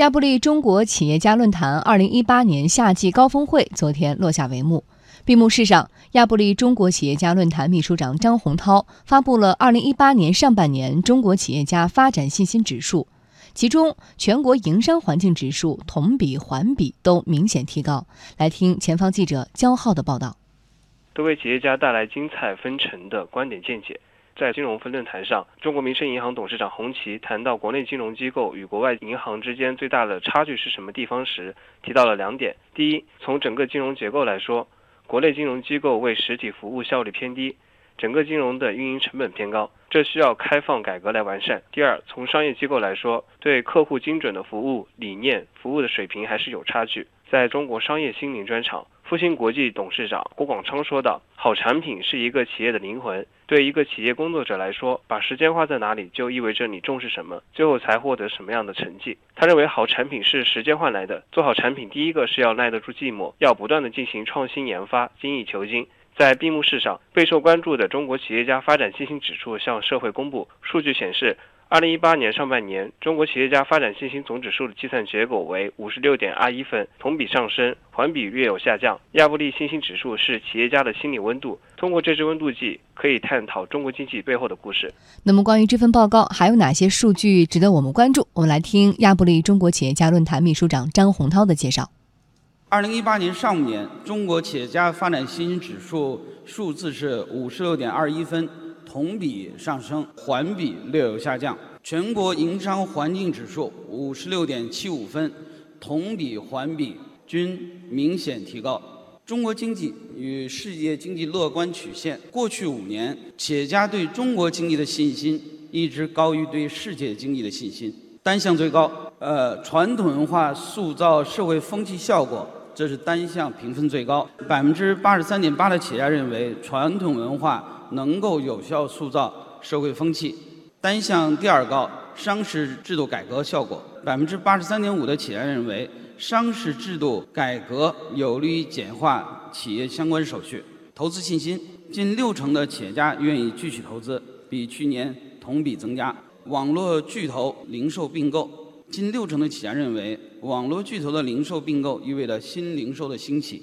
亚布力中国企业家论坛二零一八年夏季高峰会昨天落下帷幕。闭幕式上，亚布力中国企业家论坛秘书长张洪涛发布了二零一八年上半年中国企业家发展信心指数，其中全国营商环境指数同比、环比都明显提高。来听前方记者焦浩的报道。都为企业家带来精彩纷呈的观点见解。在金融分论坛上，中国民生银行董事长洪奇谈到国内金融机构与国外银行之间最大的差距是什么地方时，提到了两点：第一，从整个金融结构来说，国内金融机构为实体服务效率偏低，整个金融的运营成本偏高，这需要开放改革来完善；第二，从商业机构来说，对客户精准的服务理念、服务的水平还是有差距。在中国商业心灵专场。复星国际董事长郭广昌说道：“好产品是一个企业的灵魂。对一个企业工作者来说，把时间花在哪里，就意味着你重视什么，最后才获得什么样的成绩。”他认为，好产品是时间换来的。做好产品，第一个是要耐得住寂寞，要不断的进行创新研发，精益求精。在闭幕式上，备受关注的中国企业家发展信心指数向社会公布，数据显示。二零一八年上半年，中国企业家发展信心总指数的计算结果为五十六点二一分，同比上升，环比略有下降。亚布力信心指数是企业家的心理温度，通过这支温度计，可以探讨中国经济背后的故事。那么，关于这份报告，还有哪些数据值得我们关注？我们来听亚布力中国企业家论坛秘书长张洪涛的介绍。二零一八年上半年，中国企业家发展信心指数数字是五十六点二一分。同比上升，环比略有下降。全国营商环境指数五十六点七五分，同比、环比均明显提高。中国经济与世界经济乐观曲线。过去五年，企业家对中国经济的信心一直高于对世界经济的信心。单项最高，呃，传统文化塑造社会风气效果，这是单项评分最高。百分之八十三点八的企业家认为传统文化。能够有效塑造社会风气。单项第二高，商事制度改革效果，百分之八十三点五的企业认为商事制度改革有利于简化企业相关手续。投资信心，近六成的企业家愿意继续投资，比去年同比增加。网络巨头零售并购，近六成的企业家认为网络巨头的零售并购意味着新零售的兴起。